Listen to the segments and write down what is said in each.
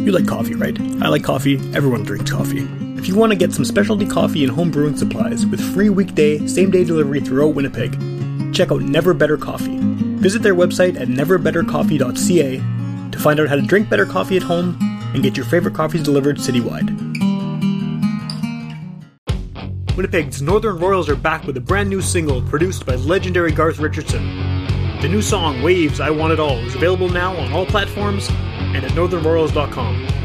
You like coffee, right? I like coffee. Everyone drinks coffee. If you want to get some specialty coffee and home brewing supplies with free weekday, same day delivery throughout Winnipeg, check out Never Better Coffee. Visit their website at neverbettercoffee.ca to find out how to drink better coffee at home and get your favorite coffees delivered citywide. Winnipeg's Northern Royals are back with a brand new single produced by legendary Garth Richardson. The new song, Waves I Want It All, is available now on all platforms and at northernroyals.com.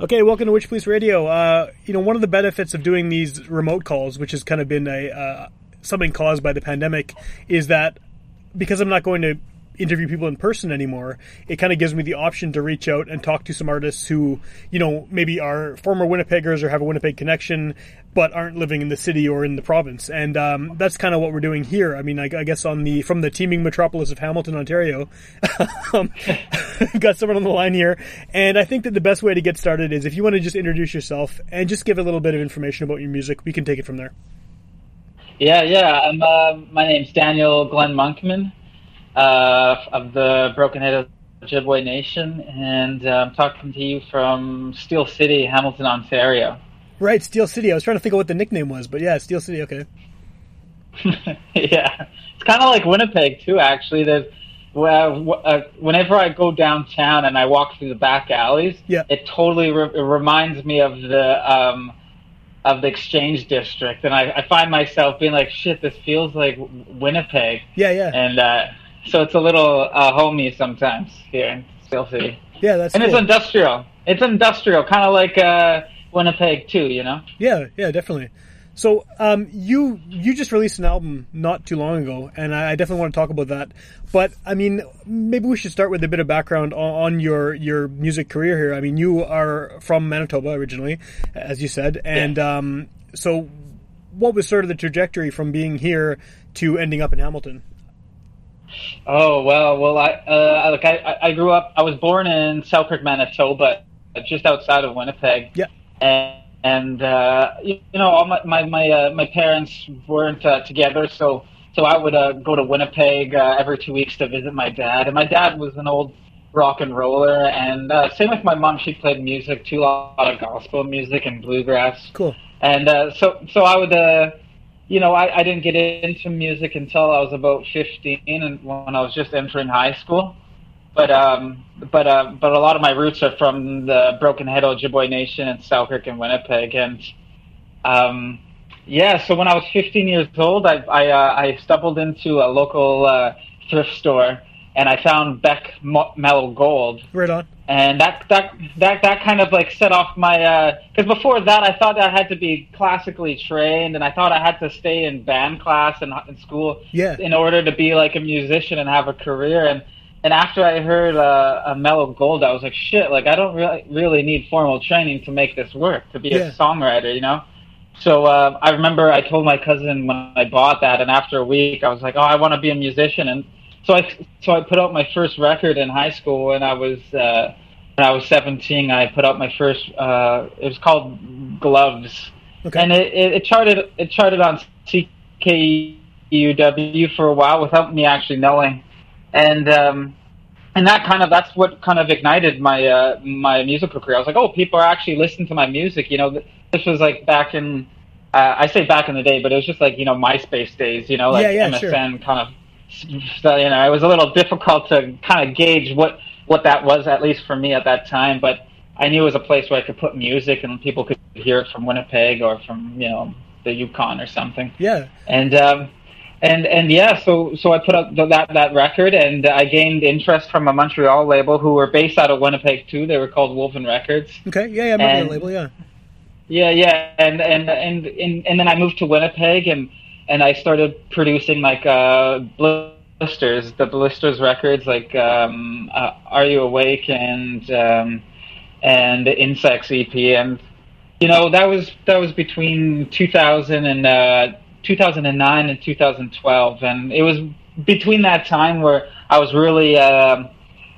Okay, welcome to Witch Police Radio. Uh, you know, one of the benefits of doing these remote calls, which has kind of been a uh, something caused by the pandemic, is that because I'm not going to interview people in person anymore, it kind of gives me the option to reach out and talk to some artists who, you know, maybe are former Winnipeggers or have a Winnipeg connection, but aren't living in the city or in the province. And um, that's kind of what we're doing here. I mean, I, I, guess on the from the teeming metropolis of Hamilton, Ontario, um, got someone on the line here, and I think that the best way to get started is if you want to just introduce yourself and just give a little bit of information about your music, we can take it from there. Yeah, yeah. I'm, uh, my name's Daniel Glenn Monkman uh, of the Broken Head Ojibwe Nation, and uh, I'm talking to you from Steel City, Hamilton, Ontario. Right, Steel City. I was trying to think of what the nickname was, but yeah, Steel City. Okay. yeah, it's kind of like Winnipeg too. Actually, there's well, uh, whenever I go downtown and I walk through the back alleys, yeah. it totally re- it reminds me of the um, of the Exchange District, and I, I find myself being like, "Shit, this feels like Winnipeg." Yeah, yeah. And uh, so it's a little uh, homey sometimes here in Steel City. Yeah, that's and cool. it's industrial. It's industrial, kind of like uh, Winnipeg too. You know? Yeah, yeah, definitely. So um, you you just released an album not too long ago, and I definitely want to talk about that. But I mean, maybe we should start with a bit of background on, on your your music career here. I mean, you are from Manitoba originally, as you said, and yeah. um, so what was sort of the trajectory from being here to ending up in Hamilton? Oh well, well I uh, like I, I grew up. I was born in Selkirk, Manitoba, just outside of Winnipeg. Yeah, and and uh, you, you know, all my my my, uh, my parents weren't uh, together, so so I would uh, go to Winnipeg uh, every two weeks to visit my dad. And my dad was an old rock and roller, and uh, same with my mom. She played music too, a lot of gospel music and bluegrass. Cool. And uh, so so I would. Uh, you know, I, I didn't get into music until I was about 15, and when I was just entering high school but um, but uh, but a lot of my roots are from the Brokenhead Ojibway Nation in Selkirk and Winnipeg, and um, yeah. So when I was 15 years old, I I, uh, I stumbled into a local uh, thrift store, and I found Beck Mellow Gold. Right on. And that that that that kind of like set off my because uh, before that I thought I had to be classically trained, and I thought I had to stay in band class and in school yeah. in order to be like a musician and have a career and and after I heard uh, a Mellow Gold, I was like, shit, like I don't really really need formal training to make this work, to be Yeah. a songwriter, you know. So uh, I remember I told my cousin when I bought that, and after a week, I was like, oh, I want to be a musician, and so I so I put out my first record in high school when I was uh, when I was 17. I put out my first. Uh, it was called Gloves, Okay. and it, it, it charted it charted on CKUW for a while without me actually knowing, and um, and that kind of that's what kind of ignited my uh, my musical career. I was like, oh, people are actually listening to my music. You know, this was like back in uh, I say back in the day, but it was just like you know MySpace days. You know, like Yeah, yeah, MSN sure. kind of. So, you know, it was a little difficult to kind of gauge what what that was, at least for me at that time. But I knew it was a place where I could put music and people could hear it from Winnipeg or from you know the Yukon or something yeah. and um, and and yeah, so so I put up the, that that record, and I gained interest from a Montreal label who were based out of Winnipeg too. They were called Wolven Records. Okay. Yeah. Yeah. I remember And- the label. Yeah. Yeah, yeah, and and and and, and then I moved to Winnipeg, and and I started producing like uh, blisters, the blisters records, like um, uh, Are You Awake and um, and Insects EP, and you know that was that was between 2000 and uh, 2009 and 2012, and it was between that time where I was really uh,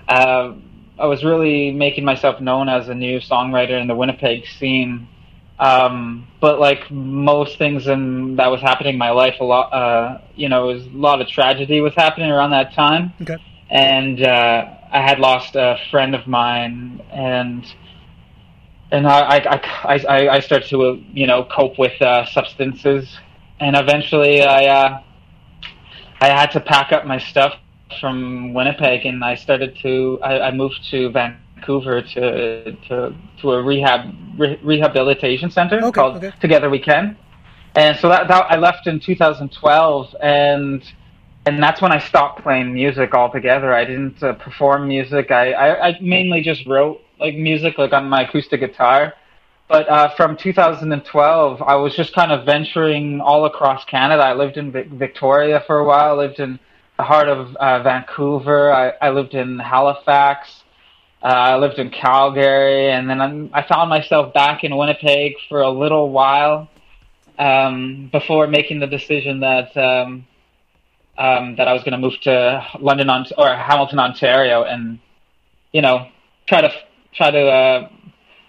uh, I was really making myself known as a new songwriter in the Winnipeg scene. Um, but like most things in, that was happening in my life, a lot, uh, you know, was a lot of tragedy was happening around that time. Okay. And uh, I had lost a friend of mine, and and I I, I, I started to you know cope with uh, substances, and eventually I uh, I had to pack up my stuff from Winnipeg, and I started to I, I moved to Vancouver to to to a rehab re- rehabilitation center Okay, called okay. Together We Can, and so that, that I left in 2012, and and that's when I stopped playing music altogether. I didn't uh, perform music. I, I I mainly just wrote like music like on my acoustic guitar. But uh, from 2012, I was just kind of venturing all across Canada. I lived in Vic- Victoria for a while. I lived in the heart of uh, Vancouver. I, I lived in Halifax. Uh, I lived in Calgary, and then I'm, I found myself back in Winnipeg for a little while um, before making the decision that um, um, that I was going to move to London Ont- or Hamilton, Ontario, and you know try to try to uh,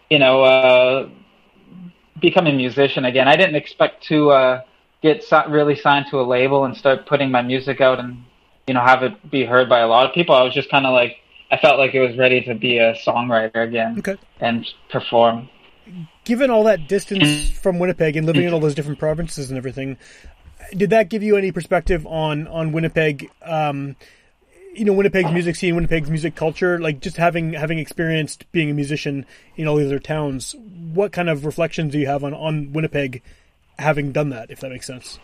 you know uh, become a musician again. I didn't expect to uh, get si- really signed to a label and start putting my music out and you know have it be heard by a lot of people. I was just kind of like I felt like it was ready to be a songwriter again Okay. and perform. Given all that distance from Winnipeg and living in all those different provinces and everything, did that give you any perspective on on Winnipeg? Um, you know, Winnipeg's music scene, Winnipeg's music culture. Like just having having experienced being a musician in all these other towns, what kind of reflections do you have on on Winnipeg, having done that? If that makes sense.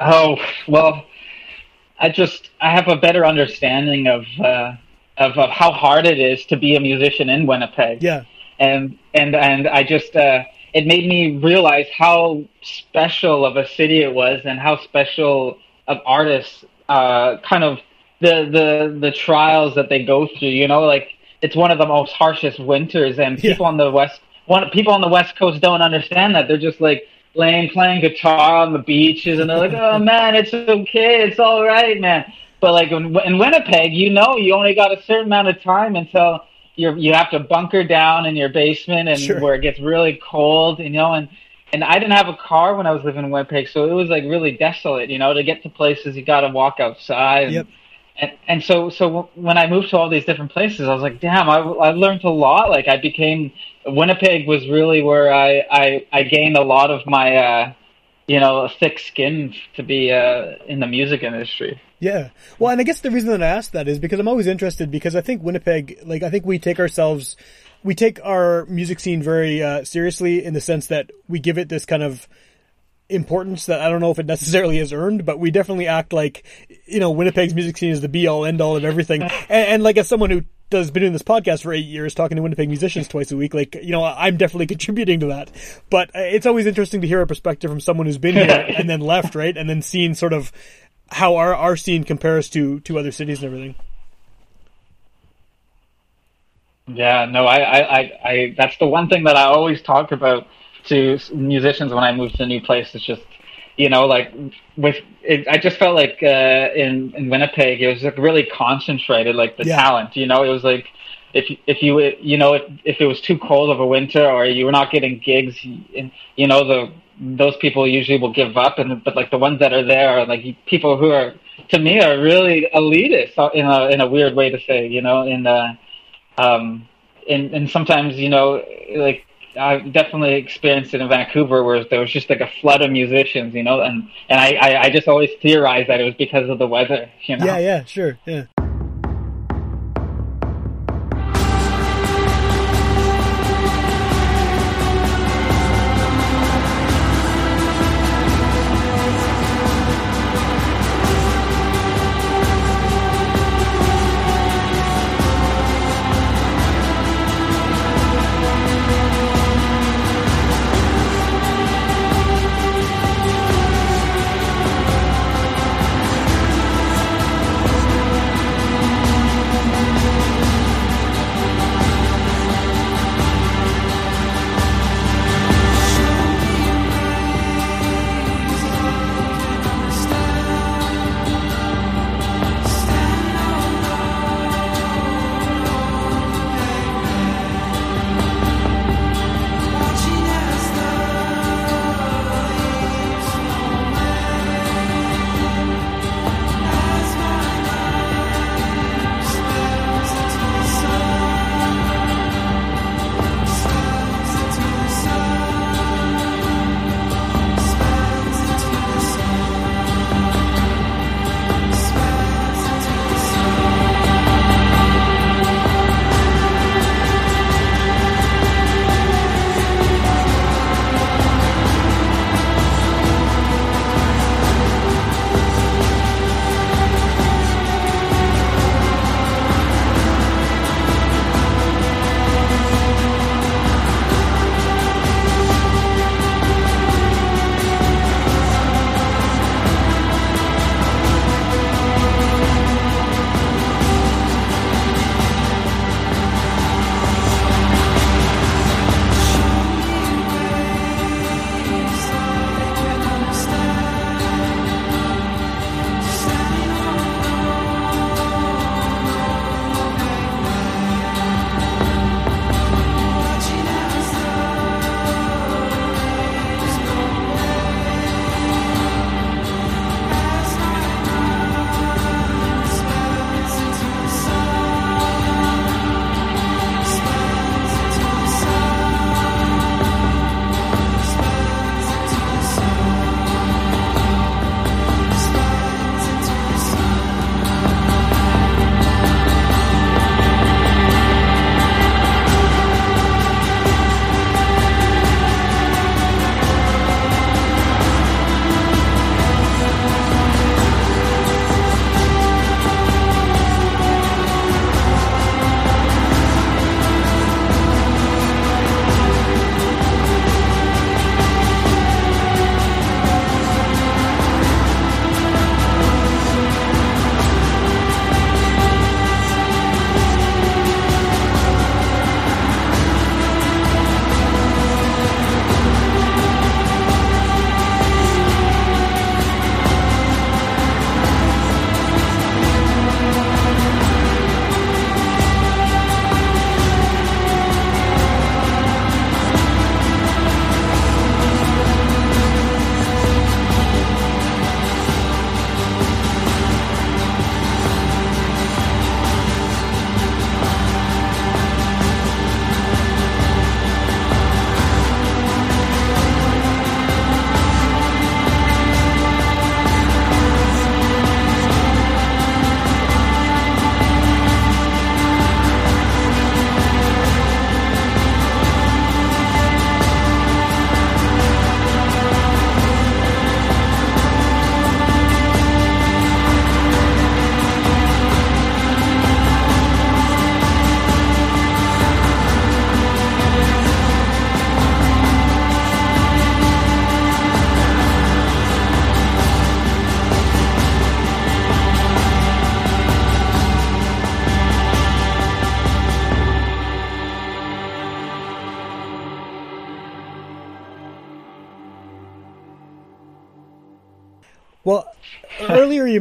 Oh well, I just I have a better understanding of uh, of, of how hard it is to be a musician in Winnipeg. Yeah. and and and I just uh, it made me realize how special of a city it was, and how special of artists, uh, kind of the the the trials that they go through. You know, like it's one of the most harshest winters, and Yeah. people on the west one people on the west coast don't understand that. They're just like laying playing guitar on the beaches, and they're like, "Oh man, it's okay, it's all right, man." But like in, in Winnipeg, you know, you only got a certain amount of time until you're you have to bunker down in your basement and Sure. where it gets really cold, you know, and and I didn't have a car when I was living in Winnipeg, so it was like really desolate, you know. To get to places, you got to walk outside. And, Yep. and and so so when I moved to all these different places, I was like, damn, I, I learned a lot. Like I became Winnipeg was really where I I, I gained a lot of my uh, you know thick skin to be uh, in the music industry. Yeah. Well, and I guess the reason that I asked that is because I'm always interested because I think Winnipeg, like, I think we take ourselves, we take our music scene very uh, seriously in the sense that we give it this kind of importance that I don't know if it necessarily is earned, but we definitely act like, you know, Winnipeg's music scene is the be all end all of everything. And, and like, as someone who does been doing this podcast for eight years, talking to Winnipeg musicians twice a week, like, you know, I'm definitely contributing to that. But uh, it's always interesting to hear a perspective from someone who's been here and then left, right? And then seeing sort of how our, our scene compares to, to other cities and everything. Yeah, no, I, I, I, I, that's the one thing that I always talk about to musicians when I move to a new place. It's just, you know, like with, it, I just felt like uh, in in Winnipeg, it was like really concentrated, like the Yeah. talent. You know, it was like if if you you know if, if it was too cold of a winter or you were not getting gigs, and you know the those people usually will give up, and but like the ones that are there are like people who are to me are really elitist uh, in a in a weird way to say, you know, in uh um, and and sometimes you know like I've definitely experienced it in Vancouver where there was just like a flood of musicians, you know, and and I I, I just always theorized that it was because of the weather, you know. Yeah, yeah, sure, yeah.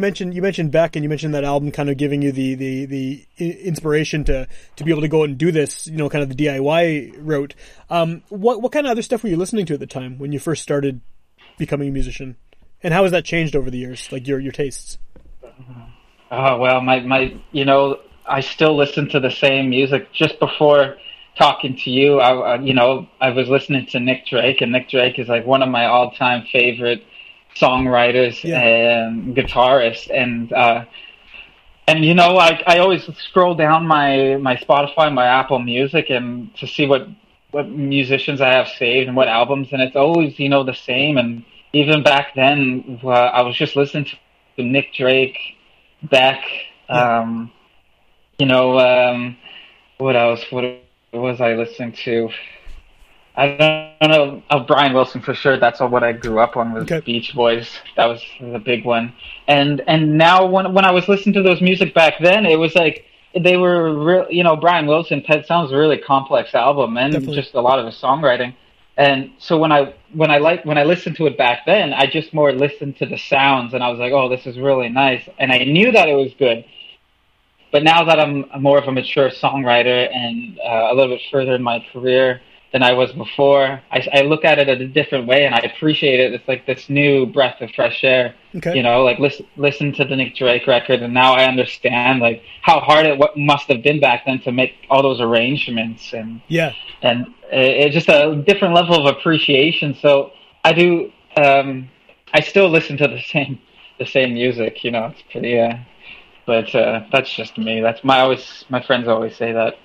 Mentioned you mentioned Beck, and you mentioned that album kind of giving you the the the inspiration to to be able to go out and do this, you know, kind of the DIY route. Um, what what kind of other stuff were you listening to at the time when you first started becoming a musician, and how has that changed over the years, like your your tastes? Oh well, my my, you know, I still listen to the same music. Just before talking to you, I, you know, I was listening to Nick Drake, and Nick Drake is like one of my all-time favorite songwriters Yeah. and guitarists, and uh, and you know, I I always scroll down my my Spotify, my Apple Music, and to see what what musicians I have saved and what albums, and it's always you know the same. And even back then, uh, I was just listening to, Nick Drake, Beck, um, you know, um, what else? What was I listening to? I don't know of Brian Wilson for sure. That's all what I grew up on was Okay. Beach Boys. That was the big one. And and now when when I was listening to those music back then, it was like they were real. You know, Brian Wilson. Pet Sounds a really complex album and Definitely. just a lot of his songwriting. And so when I when I like when I listened to it back then, I just more listened to the sounds and I was like, oh, this is really nice. And I knew that it was good. But now that I'm more of a mature songwriter and uh, a little bit further in my career than I was before, I, I look at it in a different way and I appreciate it. It's like this new breath of fresh air. Okay. You know, like listen listen to the Nick Drake record, and now I understand like how hard it what must have been back then to make all those arrangements and Yeah. and it- it's just a different level of appreciation. So I do. Um, I still listen to the same the same music. You know, it's pretty. Uh, but uh, that's just me. That's my always. My friends always say that.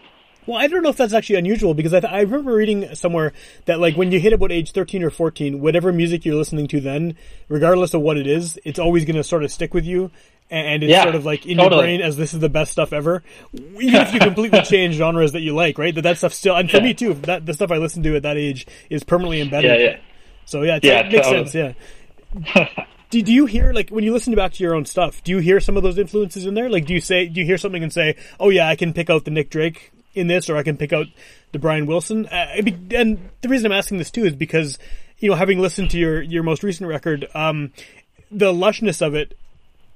Well, I don't know if that's actually unusual because I, th- I remember reading somewhere that like when you hit about age 13 or 14, whatever music you're listening to then, regardless of what it is, it's always going to sort of stick with you. And it's Yeah, sort of like in totally. your brain as this is the best stuff ever. Even if you completely change genres that you like, right? That that stuff still, and for Yeah. me too, that the stuff I listen to at that age is permanently embedded. Yeah, yeah. So yeah, Yeah, it makes totally. sense. Yeah. Do, do you hear like when you listen back to your own stuff? Do you hear some of those influences in there? Like, do you say do you hear something and say, "Oh yeah, I can pick out the Nick Drake in this, or I can pick out the Brian Wilson"? Uh, mean, and the reason I'm asking this too is because you know, having listened to your your most recent record, um, the lushness of it.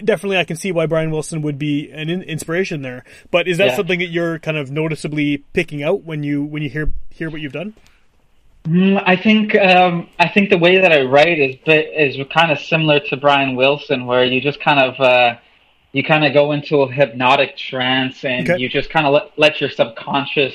Definitely, I can see why Brian Wilson would be an in- inspiration there. But is that Yeah. something that you're kind of noticeably picking out when you when you hear hear what you've done? Mm, I think um, I think the way that I write is is kind of similar to Brian Wilson, where you just kind of uh, you kind of go into a hypnotic trance and Okay. you just kind of let, let your subconscious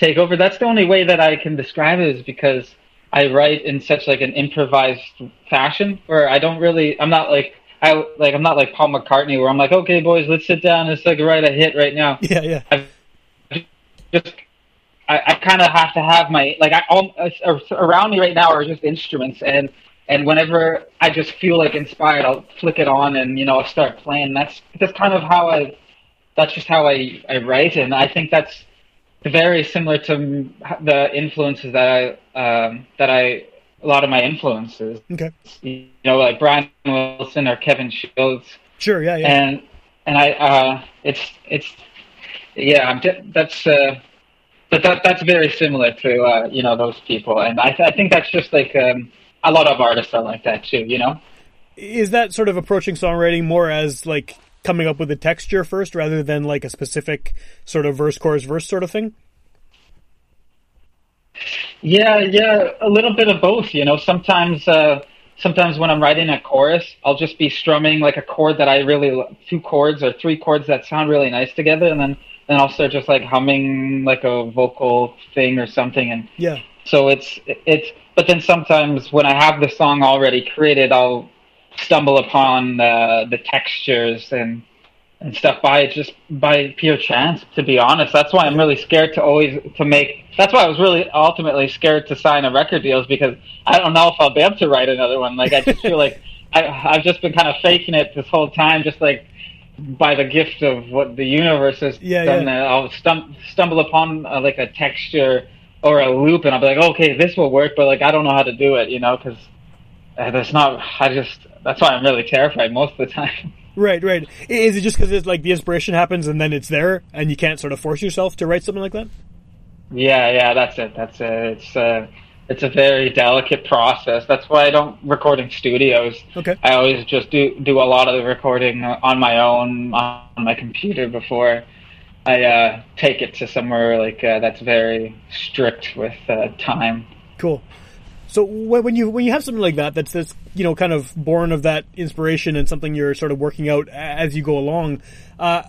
take over. That's the only way that I can describe it is because I write in such like an improvised fashion where I don't really I'm not like I like I'm not like Paul McCartney where I'm like okay boys let's sit down let's like write a hit right now Yeah, yeah. I've just I, I kind of have to have my like I all uh, around me right now are just instruments and and whenever I just feel like inspired I'll flick it on and you know I'll start playing. That's that's kind of how I that's just how I I write. And I think that's very similar to the influences that I um, that I a lot of my influences. Okay, you know like Brian Wilson or Kevin Shields. Sure. Yeah, yeah. and and I uh, it's it's yeah I'm that's uh, but that that's very similar to uh, you know those people, and I I think that's just like um, a lot of artists are like that too, you know. is that sort of approaching songwriting more as like coming up with a texture first rather than like a specific sort of verse chorus verse sort of thing Yeah, yeah, a little bit of both. You know, sometimes uh, sometimes when I'm writing a chorus, I'll just be strumming like a chord that I really lo- two chords or three chords that sound really nice together, and then then I'll start just like humming like a vocal thing or something, and yeah So it's it's but then sometimes when I have the song already created, I'll stumble upon uh, the textures and and stuff by just by pure chance. To be honest, that's why I'm really scared to always to make. That's why I was really ultimately scared to sign a record deal, is because I don't know if I'll be able to write another one. Like I just feel like I I've just been kind of faking it this whole time, just like by the gift of what the universe has Yeah, done. yeah. I'll stum- stumble upon uh, like a texture or a loop, and I'll be like, okay, this will work, but like I don't know how to do it, you know, because that's not. I just that's why I'm really terrified most of the time. right right is it just because it's like the inspiration happens and then it's there and you can't sort of force yourself to write something like that yeah, yeah, that's it. That's it. It's uh, it's a very delicate process. That's why I don't record in studios. Okay. I always just do do a lot of the recording on my own on my computer before I uh, take it to somewhere like uh, that's very strict with uh, time. Cool. So when when you when you have something like that, that's that's you know kind of born of that inspiration and something you're sort of working out as you go along. Uh,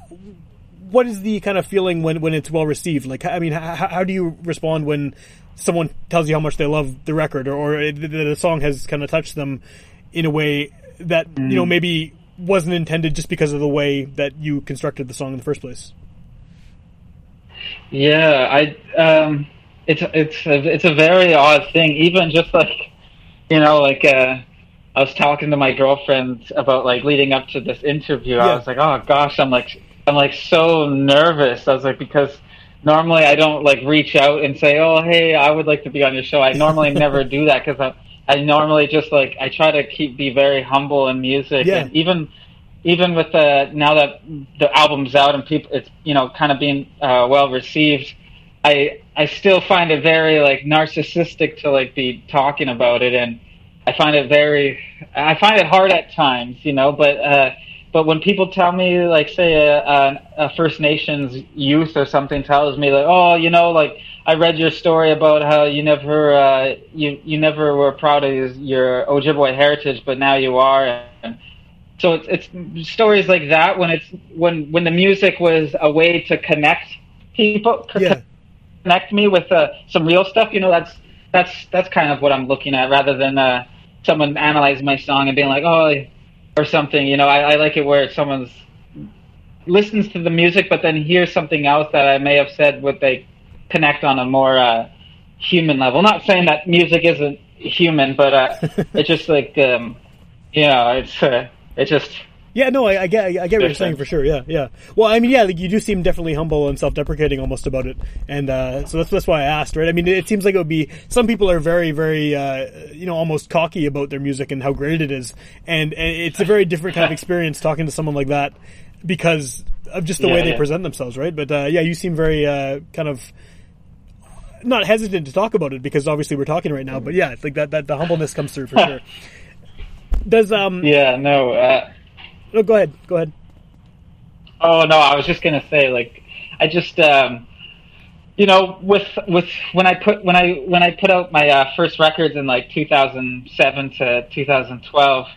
what is the kind of feeling when, when it's well received? Like, I mean, how, how do you respond when someone tells you how much they love the record or, or the, the song has kind of touched them in a way that, you know, maybe wasn't intended just because of the way that you constructed the song in the first place? Yeah, I um, it's it's a, it's a very odd thing. Even just like you know, like uh, I was talking to my girlfriend about like leading up to this interview. Yeah. I was like, oh gosh, I'm like I'm like so nervous. I was like because normally I don't like reach out and say, oh hey, I would like to be on your show. I normally never do that because I I normally just like I try to keep be very humble in music Yeah. and even even with the now that the album's out and people it's you know kind of being uh, well received i i still find it very like narcissistic to like be talking about it. And i find it very i find it hard at times you know but uh but when people tell me like say a, a, a first nations youth or something tells me like oh you know like i read your story about how you never uh you you never were proud of your ojibwe heritage but now you are. And so it's it's stories like that when it's when when the music was a way to connect people Yeah. connect me with uh, some real stuff you know that's that's that's kind of what i'm looking at rather than uh someone analyzing my song and being like oh or something you know i, I like it where someone's listens to the music but then hears something else that i may have said would they connect on a more uh human level not saying that music isn't human but uh it's just like um you know it's uh, it's just Yeah, no, I, I get, I get what you're saying for sure. Yeah, yeah. Well, I mean, yeah, like you do seem definitely humble and self-deprecating almost about it, and uh, so that's that's why I asked, right? I mean, it seems like it would be some people are very, very, uh, you know, almost cocky about their music and how great it is, and, and it's a very different kind of experience talking to someone like that because of just the way they yeah. present themselves, right? But uh, yeah, you seem very uh, kind of not hesitant to talk about it because obviously we're talking right now. But yeah, it's like that, that the humbleness comes through for sure. Does um? yeah no uh No, go ahead. Go ahead. Oh no, I was just gonna say like I just um you know with with when I put when I when I put out my uh, first records in like 2007 to 2012,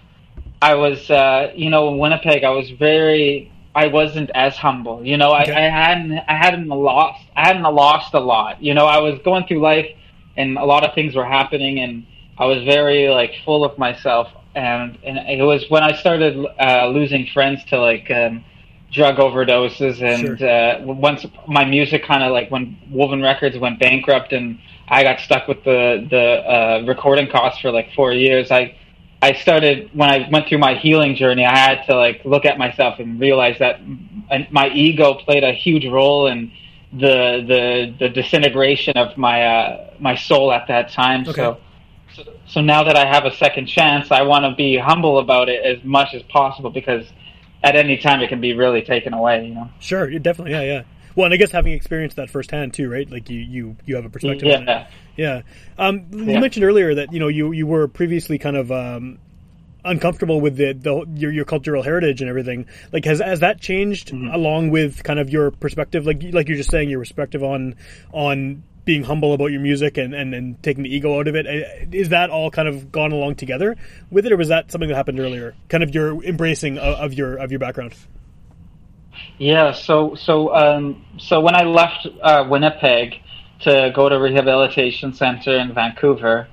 I was uh you know in Winnipeg I was very I wasn't as humble. You know I, Okay. I hadn't I hadn't lost I hadn't lost a lot. You know I was going through life and a lot of things were happening and I was very like full of myself and and it was when I started uh, losing friends to like um, drug overdoses and Sure. uh, once my music kind of like when Woven Records went bankrupt and I got stuck with the the uh, recording costs for like four years I I started when I went through my healing journey I had to like look at myself and realize that my ego played a huge role in the the the disintegration of my uh, my soul at that time Okay. so so, so now that I have a second chance, I want to be humble about it as much as possible because at any time it can be really taken away. You know. Sure, definitely, yeah, yeah. Well, and I guess having experienced that firsthand too, right? Like you, you, you have a perspective. on it. Yeah. yeah. Um, you Yeah. mentioned earlier that you know you you were previously kind of um, uncomfortable with the, the your your cultural heritage and everything. Like, has has that changed Mm-hmm. along with kind of your perspective? Like, like you're just saying, your perspective on on being humble about your music and, and, and taking the ego out of it. Uh, that all kind of gone along together with it, or was that something that happened earlier? Kind of your embracing of, of your of your background. Yeah. So so um, so when I left uh, Winnipeg to go to rehabilitation center in Vancouver,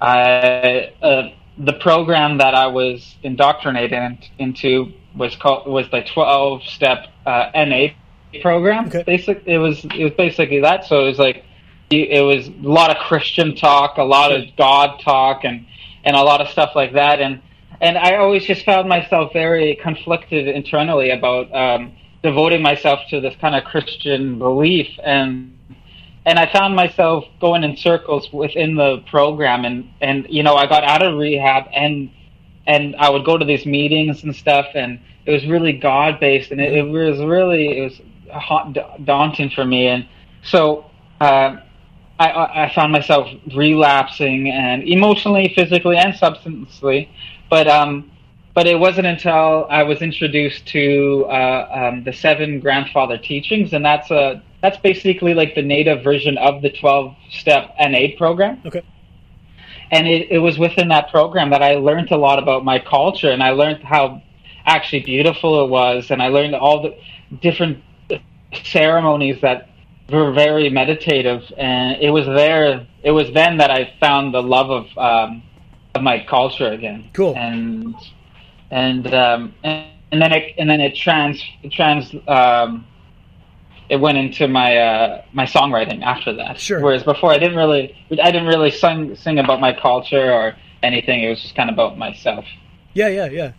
I uh, the program that I was indoctrinated into was called was the twelve step uh, NA program. Okay. Basic. It was it was basically that. So it was like it was a lot of Christian talk, a lot of God talk, and and a lot of stuff like that. And and I always just found myself very conflicted internally about um, devoting myself to this kind of Christian belief, and and I found myself going in circles within the program, and and you know I got out of rehab, and and I would go to these meetings and stuff, and it was really God based, and it, it was really it was hot, daunting for me, and so. Uh, I, I found myself relapsing and emotionally, physically, and substantially. But um, but it wasn't until I was introduced to uh, um, the seven grandfather teachings, and that's a that's basically like the native version of the twelve step NA program. Okay. And it, it was within that program that I learned a lot about my culture, and I learned how actually beautiful it was, and I learned all the different ceremonies that were very meditative, and it was there. It was then that I found the love of um, of my culture again. Cool. And and um, and, and then it and then it trans trans um, it went into my uh, my songwriting after that. Sure. Whereas before I didn't really I didn't really sing sing about my culture or anything. It was just kind of about myself. Yeah, yeah, yeah.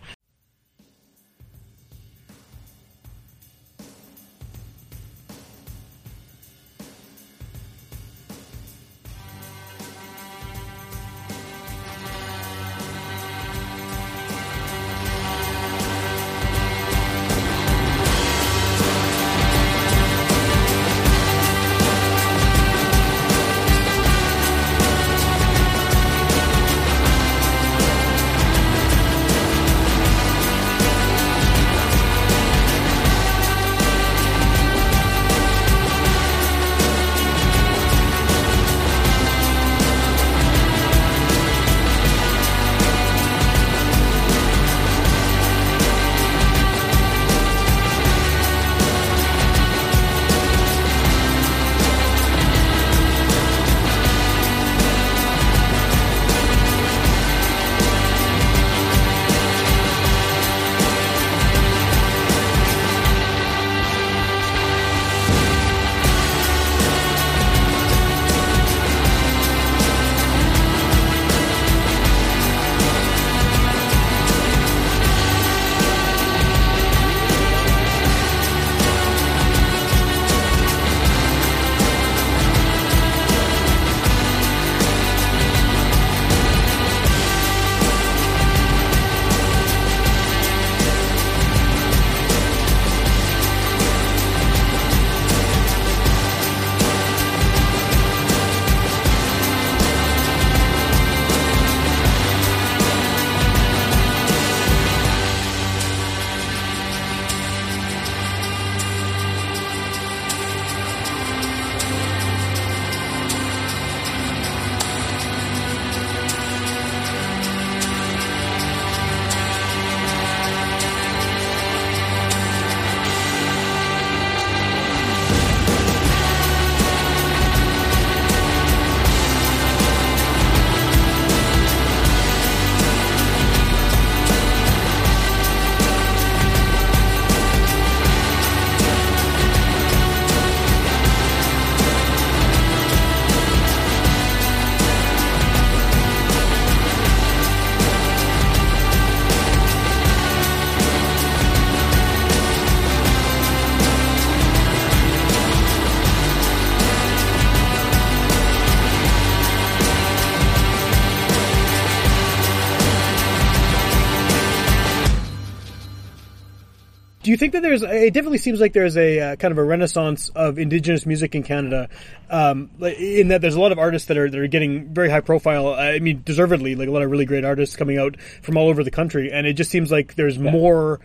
You think that there's? It definitely seems like there's a uh, kind of a renaissance of indigenous music in Canada, um, in that there's a lot of artists that are that are getting very high profile. I mean, deservedly, like a lot of really great artists coming out from all over the country, and it just seems like there's more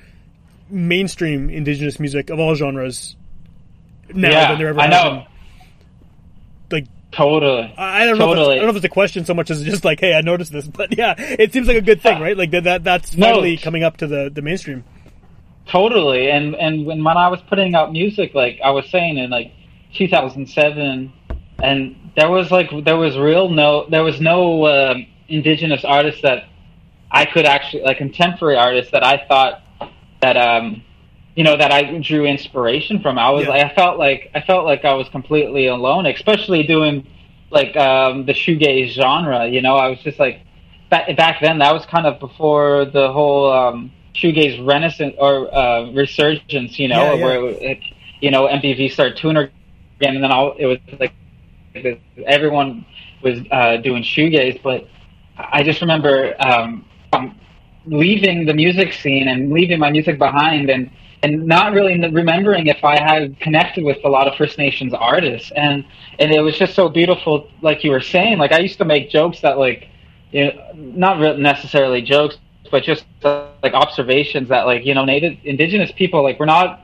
mainstream indigenous music of all genres now Yeah, than there ever I has know. been. Like Totally. I don't know. If it's, I don't know if it's a question so much as just like, hey, I noticed this, but yeah, it seems like a good thing, right? Like that, that that's No. finally coming up to the the mainstream. Totally, and and when when I was putting out music, like I was saying in like 2007, and there was like there was real no there was no um indigenous artists that I could actually like contemporary artists that I thought that um you know that I drew inspiration from. I was Yeah. like I felt like I felt like I was completely alone, especially doing like um the shoegaze genre. You know, I was just like back back then that was kind of before the whole um shoegaze renaissance or uh, resurgence, you know, Yeah, yeah. where it, like, you know MTV started tuning again, and then all it was like everyone was uh, doing shoegaze. But I just remember um, um, leaving the music scene and leaving my music behind and and not really remembering if I had connected with a lot of First Nations artists and and it was just so beautiful like you were saying like I used to make jokes that like you know, not necessarily jokes but just uh, like observations that like you know native indigenous people like we're not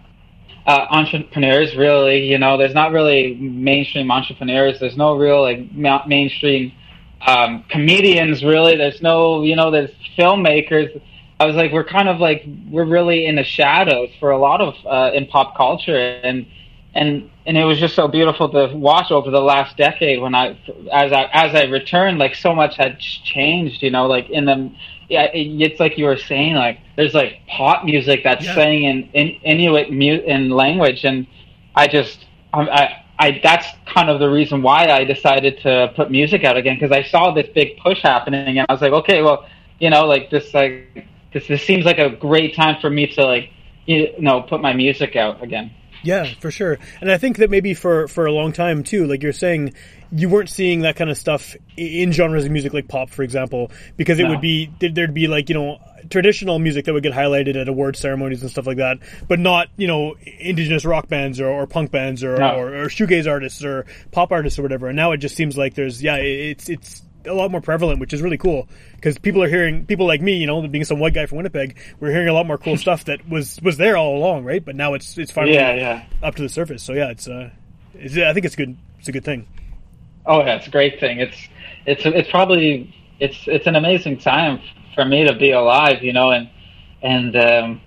uh, entrepreneurs really you know there's not really mainstream entrepreneurs there's no real like ma- mainstream um, comedians really there's no you know there's filmmakers. I was like we're kind of like we're really in the shadows for a lot of uh, in pop culture and and and it was just so beautiful to watch over the last decade when i as i as i returned like so much had changed you know like in the yeah, it's like you were saying, like there's like pop music that's yeah. sang in, in Inuit mu- in language, and I just I, I, I that's kind of the reason why I decided to put music out again because I saw this big push happening, and I was like, okay, well, you know, like this like this this seems like a great time for me to like you know put my music out again. Yeah, for sure. And I think that maybe for for a long time too, like you're saying, you weren't seeing that kind of stuff in genres of music like pop, for example, because it no. would be there'd be like you know traditional music that would get highlighted at award ceremonies and stuff like that, but not you know indigenous rock bands or, or punk bands or, no. or, or shoegaze artists or pop artists or whatever. And now it just seems like there's yeah, it's it's a lot more prevalent, which is really cool because people are hearing people like me, you know, being some white guy from Winnipeg, we're hearing a lot more cool stuff that was was there all along, right? But now it's it's finally yeah, yeah. up to the surface. So yeah, it's uh, it's, I think it's good. It's a good thing. Oh yeah, it's a great thing. It's it's it's probably it's it's an amazing time for me to be alive, you know, and and um,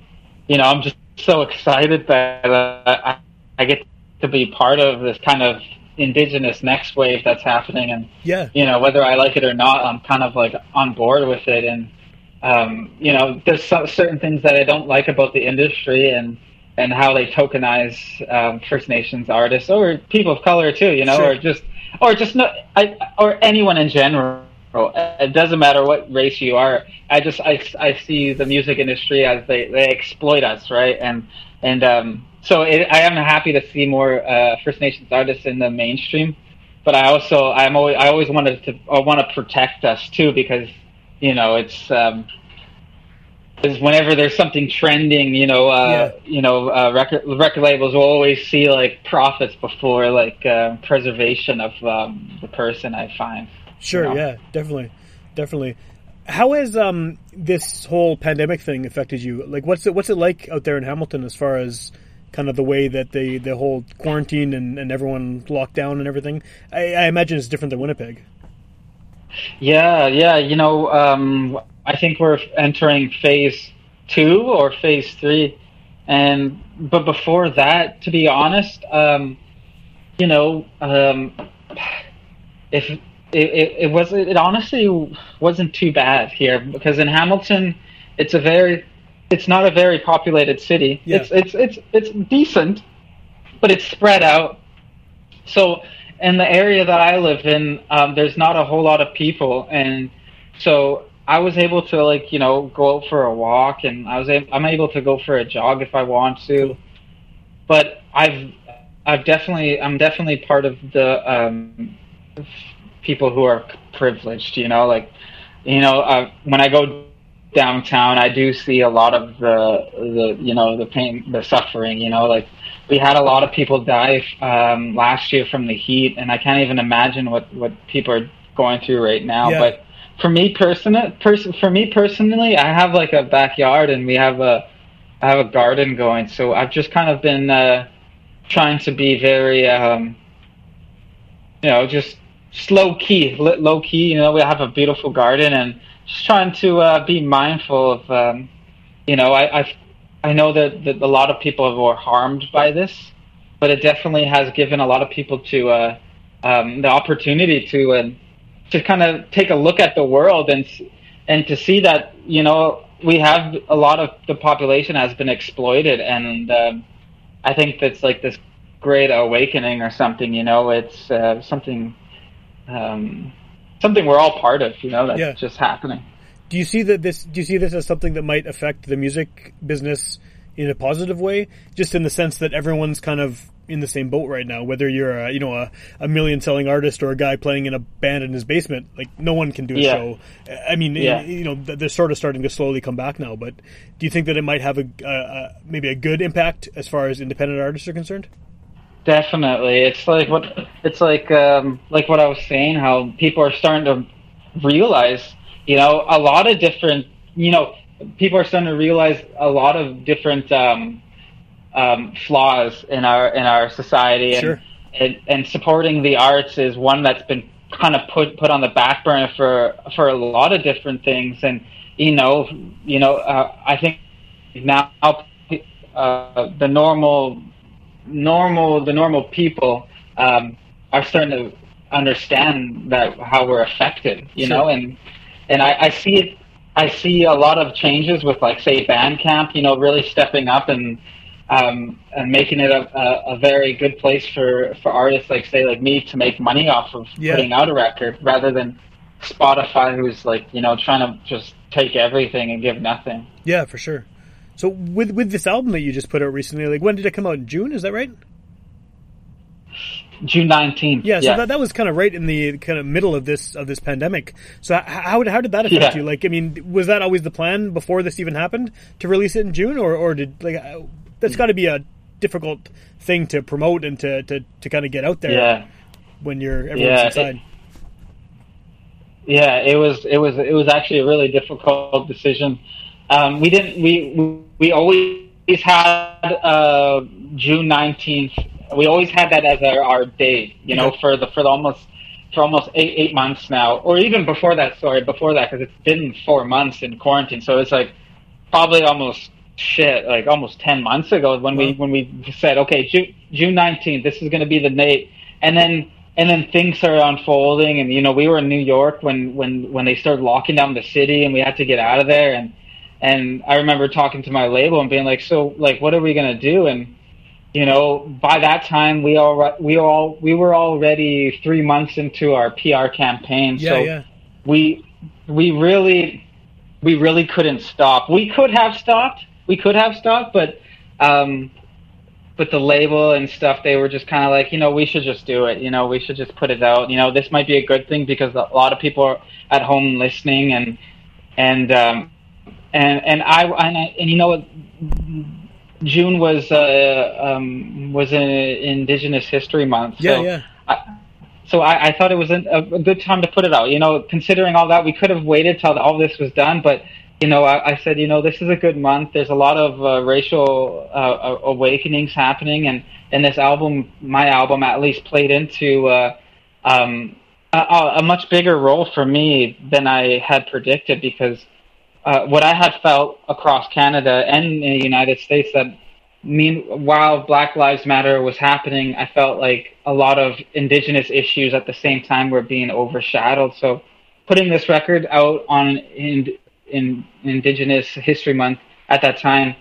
you know I'm just so excited that uh, I, I get to be part of this kind of indigenous next wave that's happening and yeah you know whether i like it or not i'm kind of like on board with it and um, you know there's certain things that i don't like about the industry and and how they tokenize um, first nations artists or people of color too you know sure. or just or just no, I, or anyone in general. It doesn't matter what race you are. I just i, I see the music industry as they, they exploit us right? And and um, so it, I am happy to see more uh, First Nations artists in the mainstream, but I also I'm always I always wanted to I want to protect us too because you know it's um, because whenever there's something trending, you know, uh, yeah. you know, uh, record record labels will always see like profits before like uh, preservation of um, the person. I find. Sure. You know? Yeah. Definitely. Definitely. How has um, this whole pandemic thing affected you? Like, what's it what's it like out there in Hamilton as far as kind of the way that they the whole quarantine and, and everyone locked down and everything. I, I imagine it's different than Winnipeg. Yeah, yeah. You know, um, I think we're entering phase two or phase three, and but before that, to be honest, um, you know, um, if it, it, it was it honestly wasn't too bad here because in Hamilton, it's a very it's not a very populated city. Yeah. It's it's it's it's decent, but it's spread out. So in the area that I live in, um, there's not a whole lot of people, and so I was able to like you know go out for a walk, and I was able, I'm able to go for a jog if I want to. But I've I've definitely I'm definitely part of the um, people who are privileged. You know, like you know uh, when I go downtown, I do see a lot of the the you know the pain, the suffering. You know, like we had a lot of people die um, last year from the heat, and I can't even imagine what what people are going through right now. Yeah. But for me personally, person for me personally, I have like a backyard, and we have a I have a garden going. So I've just kind of been uh, trying to be very, um, you know, just slow key, low key. You know, we have a beautiful garden and just trying to uh, be mindful of, um, you know, I I've, i know that, that a lot of people were harmed by this, but it definitely has given a lot of people to uh, um, the opportunity to uh, to kind of take a look at the world and and to see that you know we have a lot of the population has been exploited, and um, I think that's like this great awakening or something. You know, it's uh, something. Um, something we're all part of, you know, that's yeah. just happening. Do you see that this? Do you see this as something that might affect the music business in a positive way, just in the sense that everyone's kind of in the same boat right now. Whether you're a, you know a, a million selling artist or a guy playing in a band in his basement, like no one can do a Yeah. show. I mean, Yeah. you know, they're sort of starting to slowly come back now. But do you think that it might have a, a, a maybe a good impact as far as independent artists are concerned? Definitely, it's like what it's like. Um, like what I was saying, how people are starting to realize, you know, a lot of different, you know, people are starting to realize a lot of different um, um, flaws in our in our society, and, Sure. and and supporting the arts is one that's been kind of put put on the back burner for for a lot of different things, and you know, you know, uh, I think now uh, the normal normal the normal people um, are starting to understand that how we're affected you Sure. know and and I, I see it I see a lot of changes with like say Bandcamp you know really stepping up and um, and making it a, a, a very good place for, for artists like say like me to make money off of Yeah. putting out a record rather than Spotify who's like you know trying to just take everything and give nothing Yeah, for sure. So with with this album that you just put out recently, like when did it come out? In June, is that right? June 19th Yeah, so that, that was kind of right in the kind of middle of this of this pandemic. So how how did that affect Yeah. you? Like, I mean, was that always the plan before this even happened to release it in June, or or did like uh, that's got to be a difficult thing to promote and to to, to kind of get out there yeah when you're everyone's Yeah, inside. Yeah, it was it was it was actually a really difficult decision. Um, we didn't we we always had uh, June nineteenth. We always had that as our, our date, you know, Okay. for the for the almost for almost eight eight months now, or even before that. Sorry, before that, because it's been four months in quarantine. So it's like probably almost shit, like almost ten months ago when we when we said, okay, June June nineteenth, this is going to be the date, and then and then things started unfolding, and you know we were in New York when when when they started locking down the city, and we had to get out of there, and and I remember talking to my label and being like, so like, what are we going to do? And you know, by that time we all we all we were already three months into our PR campaign, Yeah, so yeah, we we really we really couldn't stop. We could have stopped. We could have stopped, but um, but the label and stuff, they were just kind of like, you know, we should just do it. You know, we should just put it out. You know, this might be a good thing because a lot of people are at home listening, and and um, and and I and, I, and you know. June was uh, um, was an Indigenous History Month. yeah, so yeah. I, so I, I thought it was an, a good time to put it out. You know, considering all that, we could have waited till all this was done, but you know, I, I said, you know, this is a good month. There's a lot of uh, racial uh, awakenings happening, and and this album, my album, at least played into uh, um, a, a much bigger role for me than I had predicted because uh, what I had felt across Canada and the United States that mean while Black Lives Matter was happening, I felt like a lot of Indigenous issues at the same time were being overshadowed. So putting this record out on in, in Indigenous History Month at that time,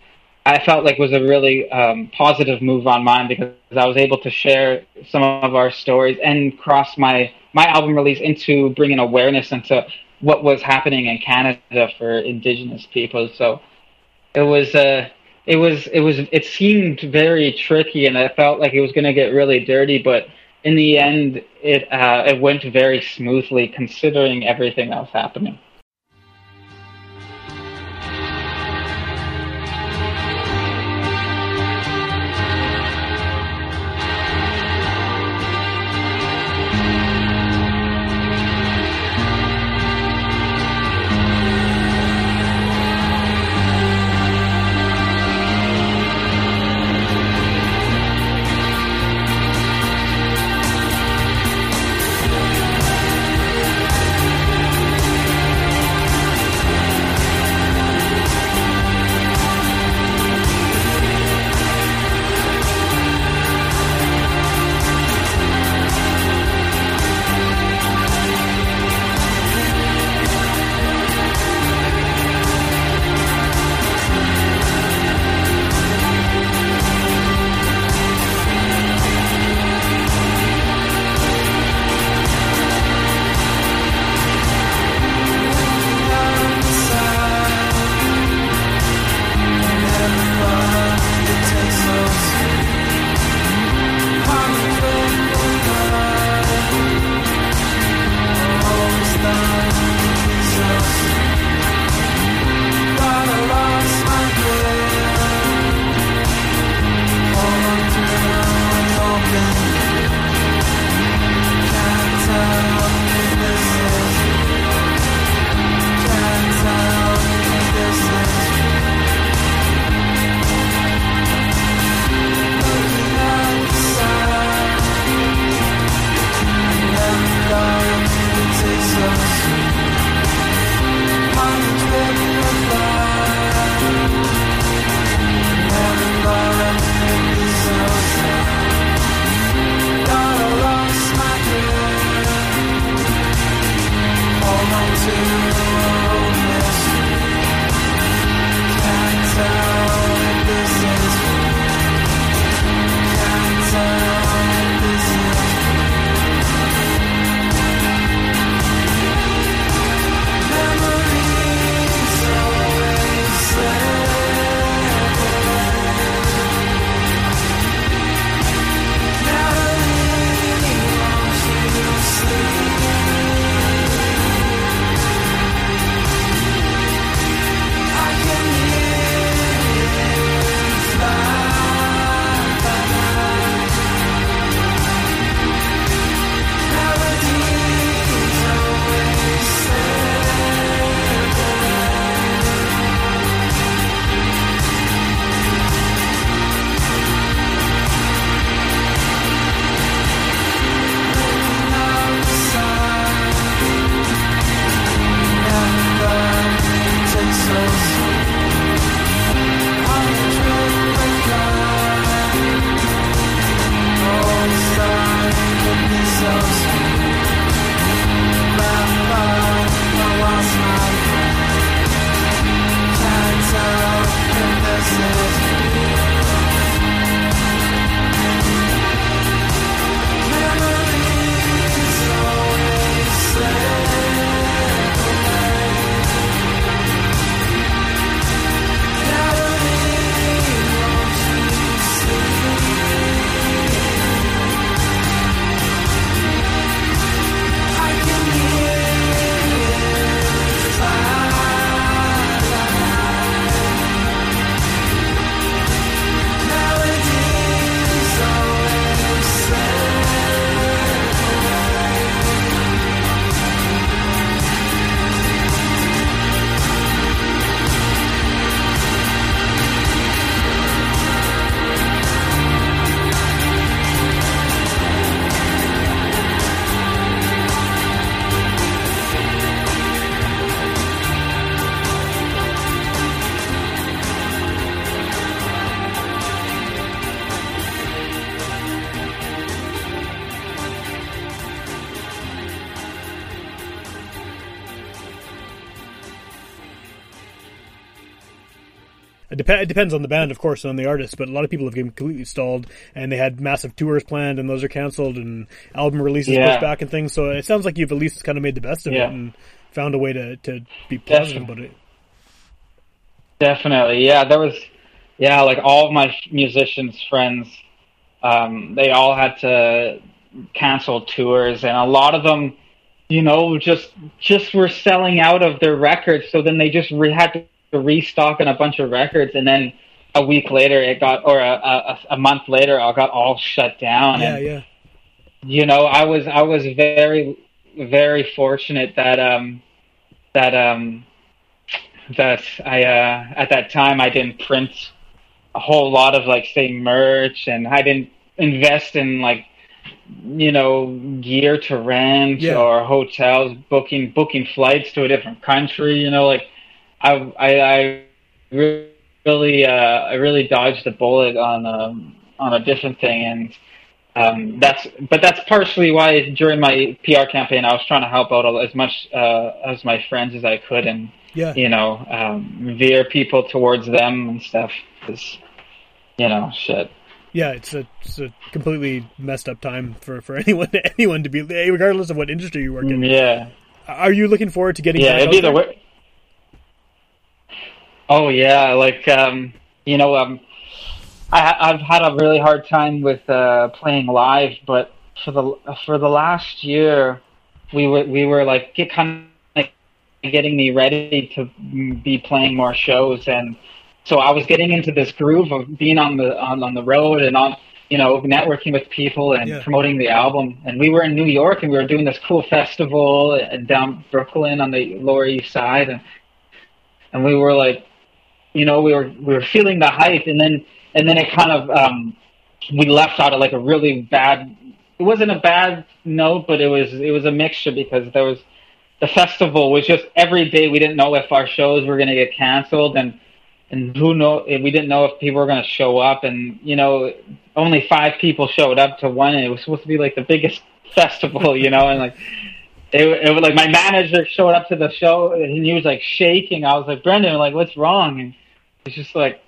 I felt like was a really um, positive move on mine because I was able to share some of our stories and cross my my album release into bringing awareness into what was happening in Canada for Indigenous people. So it was uh, it was it was it seemed very tricky, and I felt like it was going to get really dirty, but in the end, it uh, it went very smoothly considering everything that was happening. It, depends on the band, of course, and on the artist, but a lot of people have been completely stalled, and they had massive tours planned, and those are canceled, and album releases Yeah. pushed back and things. So it sounds like you've at least kind of made the best of Yeah. it and found a way to, to be positive about it. Definitely, yeah. There was, yeah, like all of my musicians friends, um, they all had to cancel tours, and a lot of them, you know, just just were selling out of their records. So then they just re- had to restock on a bunch of records, and then a week later it got, or a, a, a month later, it got all shut down. Yeah, and, yeah. you know, I was I was very very fortunate that um that um that I uh at that time I didn't print a whole lot of like say merch and I didn't invest in like you know gear to rent Yeah. or hotels booking booking flights to a different country you know like I I, I really uh I really dodged a bullet on um on a different thing and um, that's but that's partially why during my PR campaign I was trying to help out as much uh, as my friends as I could and Yeah. you know um, veer people towards them and stuff 'cause, you know shit Yeah, it's a, it's a completely messed up time for, for anyone anyone to be, regardless of what industry you work in. yeah Are you looking forward to getting yeah it'd be the oh yeah like um you know um I, I've had a really hard time with uh, playing live, but for the for the last year, we were we were like get kind of like getting me ready to be playing more shows, and so I was getting into this groove of being on the on, on the road and on you know networking with people and Yeah. promoting the album. And we were in New York, and we were doing this cool festival and down Brooklyn on the Lower East Side, and and we were like, you know, we were we were feeling the hype, and then and then it kind of um, we left out of like a really bad. It wasn't a bad note, but it was it was a mixture because there was the festival was just every day we didn't know if our shows were going to get canceled and and who know we didn't know if people were going to show up and you know only five people showed up to one and it was supposed to be like the biggest festival you know and like it, it was like my manager showed up to the show and he was like shaking I was like Brendan like what's wrong and he's just like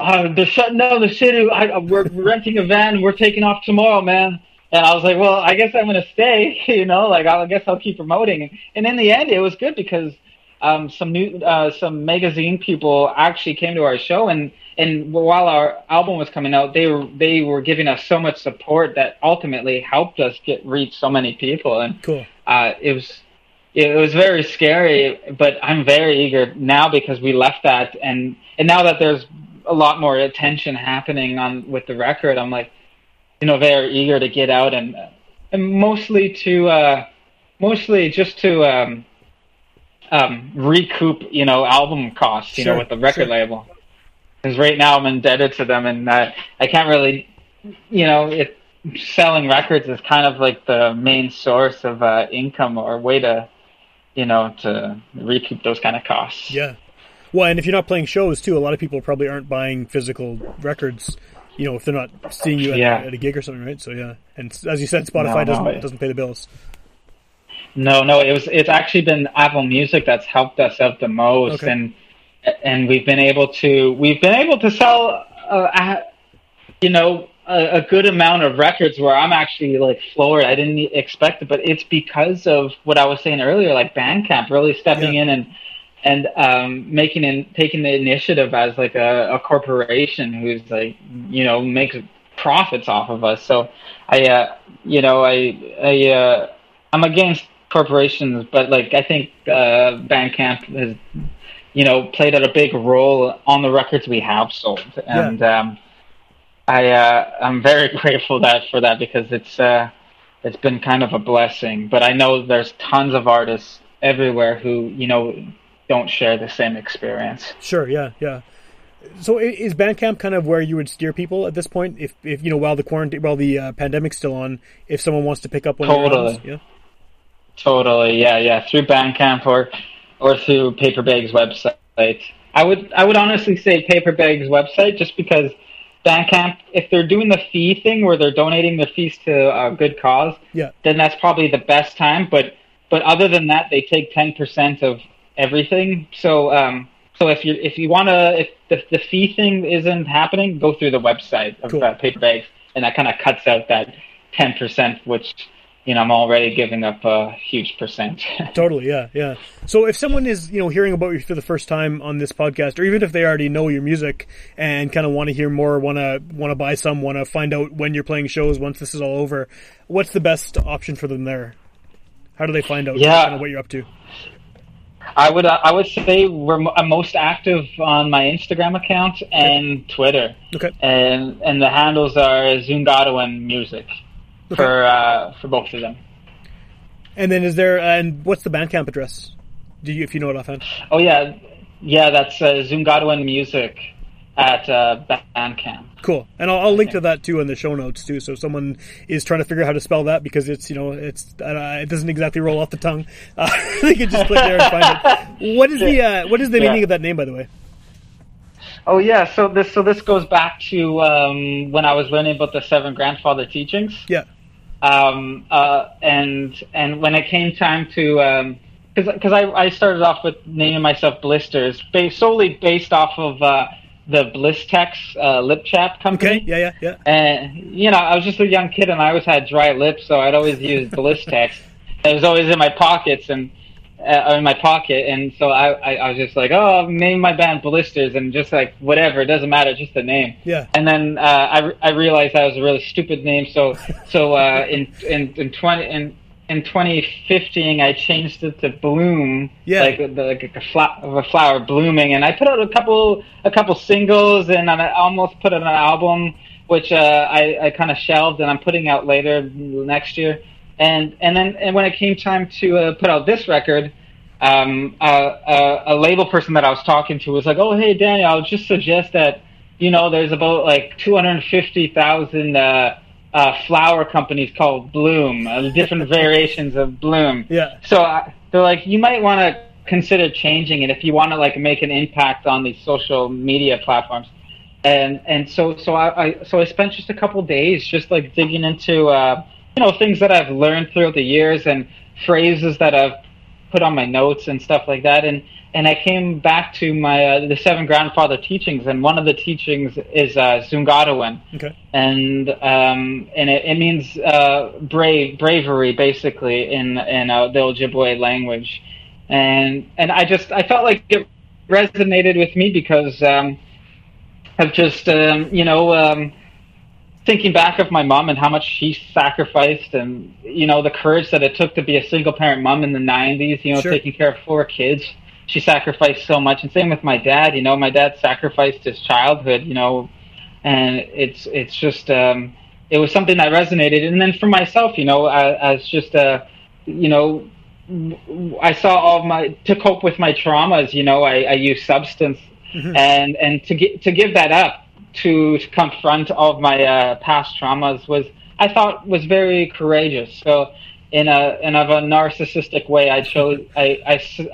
uh, they're shutting down the city. I, I- we're renting a van. We're taking off tomorrow, man. And I was like, well, I guess I'm gonna stay. You know, like I guess I'll keep promoting. And in the end, it was good because um, some new, uh, some magazine people actually came to our show, and and while our album was coming out, they were they were giving us so much support that ultimately helped us get reach so many people. And Cool. uh, it was it was very scary, but I'm very eager now because we left that, and and now that there's a lot more attention happening on with the record, I'm like, you know, very eager to get out and and mostly to uh, mostly just to um, um, recoup, you know, album costs, you Sure, know, with the record sure. label. Because right now I'm indebted to them, and uh, I can't really, you know, it selling records is kind of like the main source of uh, income or way to, you know, to recoup those kind of costs. Yeah. Well, and if you're not playing shows too, a lot of people probably aren't buying physical records. You know, if they're not seeing you at, Yeah. at a gig or something, right? So yeah, and as you said, Spotify No, no, doesn't it- doesn't pay the bills. No, no, it was it's actually been Apple Music that's helped us out the most, Okay. and and we've been able to we've been able to sell, uh, you know, a, a good amount of records where I'm actually like floored. I didn't expect it, but it's because of what I was saying earlier, like Bandcamp really stepping Yeah. in and and um, making in taking the initiative as like a, a corporation who's like you know makes profits off of us. So I uh, you know I I uh, I'm against corporations, but like I think uh, Bandcamp has you know played a big role on the records we have sold, and um, I uh, I'm very grateful that for that because it's uh, it's been kind of a blessing. But I know there's tons of artists everywhere who you know don't share the same experience. Sure. Yeah. Yeah. So is Bandcamp kind of where you would steer people at this point? If, if you know, while the quarantine, while the uh, pandemic's still on, if someone wants to pick up one of your Totally. albums, yeah. Totally, yeah, yeah. Through Bandcamp or or through Paper Bag's website. I would I would honestly say Paper Bag's website just because Bandcamp, if they're doing the fee thing where they're donating their fees to a good cause, Yeah. then that's probably the best time. But but other than that, they take ten percent of everything. So um, so if you if you want to if the, the fee thing isn't happening, go through the website of Cool. uh, Paper Bags, and that kind of cuts out that ten percent, which you know I'm already giving up a huge percent. Totally, yeah, yeah. So if someone is, you know, hearing about you for the first time on this podcast, or even if they already know your music and kind of want to hear more, want to want to buy some, want to find out when you're playing shows once this is all over, what's the best option for them there? How do they find out Yeah. kind of what you're up to? I would uh, I would say we're I'm most active on my Instagram account and Twitter, Okay, and and the handles are Zoongide'ewin Music for uh, for both of them. and then is there and what's the Bandcamp address? Do you if you know it offhand? Oh yeah, yeah, that's uh, Zoongide'ewin Music at uh, Bandcamp. Cool, and I'll, I'll link to that too in the show notes too. So if someone is trying to figure out how to spell that because it's you know it's uh, it doesn't exactly roll off the tongue, uh, they can just click there and find it. What is the uh, what is the Yeah. meaning of that name, by the way? Oh yeah, so this so this goes back to um, when I was learning about the seven grandfather teachings. Yeah, um, uh, and and when it came time to because because I, I started off with naming myself Blisters based solely based off of uh, the Blistex uh, lip chap company. okay, yeah, yeah, yeah. And you know, I was just a young kid, and I always had dry lips, so I'd always use Blistex. it was always in my pockets and uh, in my pocket, and so I, I, I was just like, oh, I'll name my band Blisters, and just like whatever, it doesn't matter, just the name. Yeah. And then uh, I, I realized that was a really stupid name, so so uh, in in in twenty in in 2015, I changed it to Bloom, Yeah. like the, like a, fla- of a flower blooming, and I put out a couple a couple singles, and I almost put out an album, which uh, I, I kind of shelved, and I'm putting out later next year. And and then and when it came time to uh, put out this record, um, uh, a label person that I was talking to was like, "Oh, hey, Daniel, I'll just suggest that you know there's about like 250,000 uh, uh, flower companies called Bloom, uh, different variations of Bloom. Yeah. So I, they're like, you might want to consider changing it if you want to like make an impact on these social media platforms. And and so so I, I so I spent just a couple days just like digging into uh, you know things that I've learned throughout the years and phrases that I've put on my notes and stuff like that. And and I came back to my uh, the seven grandfather teachings, and one of the teachings is uh, Okay. and um, and it, it means uh, brave bravery basically in in uh, the Ojibwe language, and and I just I felt like it resonated with me because um, of just um, you know um, thinking back of my mom and how much she sacrificed and you know the courage that it took to be a single parent mom in the 90s you know Sure. taking care of four kids she sacrificed so much and same with my dad you know my dad sacrificed his childhood you know and it's it's just um it was something that resonated and then for myself you know as, as just a you know I saw all of my to cope with my traumas. You know, I, I use substance, and and to get to give that up to, to confront all of my uh, past traumas was I thought was very courageous. So in a in of a narcissistic way, I chose I,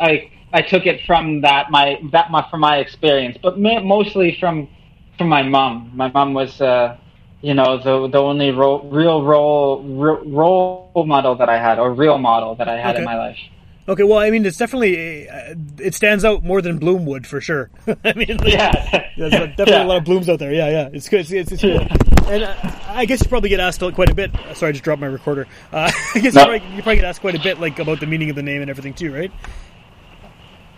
I, I took it from that my that my from my experience, but mostly from from my mom. My mom was. Uh, you know the the only ro- real role re- role model that I had or real model that I had Okay. in my life. Okay. Well, I mean, it's definitely uh, it stands out more than Bloom would for sure. I mean, Yeah, There's definitely Yeah. a lot of blooms out there. Yeah, yeah. It's good. It's, it's, it's cool. And uh, I guess you probably get asked quite a bit. Sorry, I just dropped my recorder. Uh, I guess No. you, probably, you probably get asked quite a bit, like about the meaning of the name and everything too, right?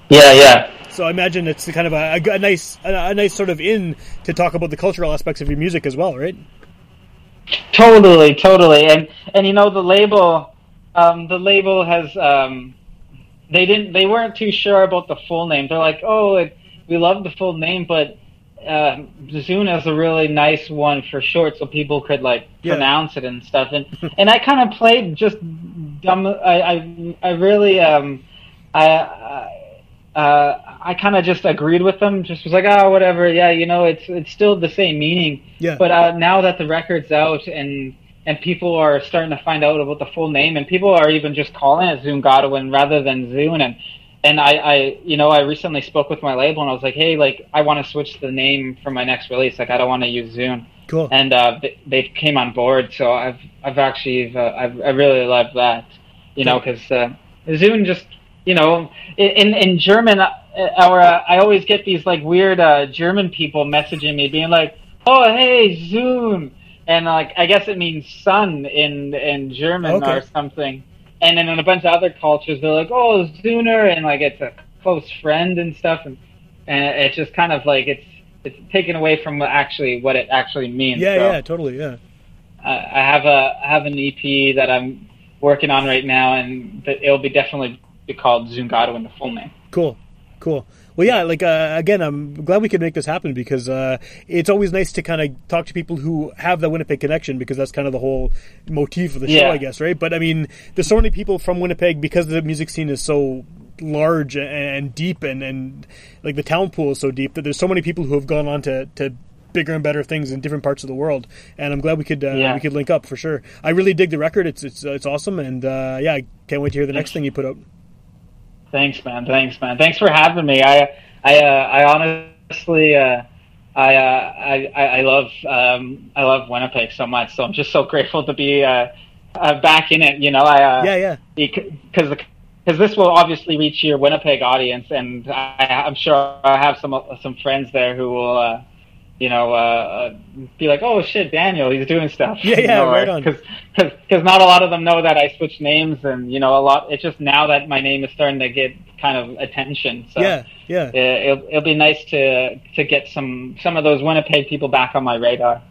yeah, yeah. So I imagine it's kind of a, a, a nice, a, a nice sort of in to talk about the cultural aspects of your music as well, right? Totally, totally, and and you know the label, um, the label has um, they didn't they weren't too sure about the full name. They're like, oh, it, we love the full name, but uh, Zuna is a really nice one for short, so people could like Yeah. pronounce it and stuff. And and I kind of played just dumb. I I, I really um, I. I uh, I kind of just agreed with them. Just was like, oh, whatever. Yeah, you know, it's it's still the same meaning. Yeah. But uh, now that the record's out and and people are starting to find out about the full name, and people are even just calling it Zoongide'ewin rather than Zoon, and and I, I you know I recently spoke with my label and I was like, hey, like I want to switch the name for my next release. Like I don't want to use Zoon, Cool. and uh, they, they came on board. So I've I've actually uh, I've, I really love that, you know, because uh, Zoon just you know, in in German, uh, or uh, I always get these like weird uh, German people messaging me, being like, "Oh, hey, Zoom," and like I guess it means sun in in German Okay. or something. And then in a bunch of other cultures, they're like, "Oh, Zooner," and like it's a close friend and stuff, and and it's just kind of like it's it's taken away from what actually what it actually means. Yeah, So, yeah, totally, yeah. I I have a I have an EP that I'm working on right now, and that it'll be definitely be called Zoongide'ewin in the full name. Cool, cool. Well, yeah, like uh, again, I'm glad we could make this happen because uh, it's always nice to kind of talk to people who have the Winnipeg connection because that's kind of the whole motif of the show, Yeah. I guess, right? But I mean, there's so many people from Winnipeg because the music scene is so large and deep, and and like the talent pool is so deep that there's so many people who have gone on to to bigger and better things in different parts of the world. And I'm glad we could uh, Yeah. we could link up for sure. I really dig the record. It's it's it's awesome, and uh, yeah, I can't wait to hear the next thing you put out. Thanks, man. Thanks, man. Thanks for having me. I I uh, I honestly uh, I, uh, I I love um, I love Winnipeg so much. So I'm just so grateful to be uh, uh, back in it. You know, I uh, Yeah, yeah. because because this will obviously reach your Winnipeg audience, and I, I'm sure I have some some friends there who will, uh, you know, uh, uh, be like, "Oh shit, Daniel, he's doing stuff." Yeah, you yeah, know, right on. Because because not a lot of them know that I switched names, and you know, a lot. It's just now that my name is starting to get kind of attention. So Yeah, yeah. uh, it'll, it'll be nice to to get some some of those Winnipeg people back on my radar.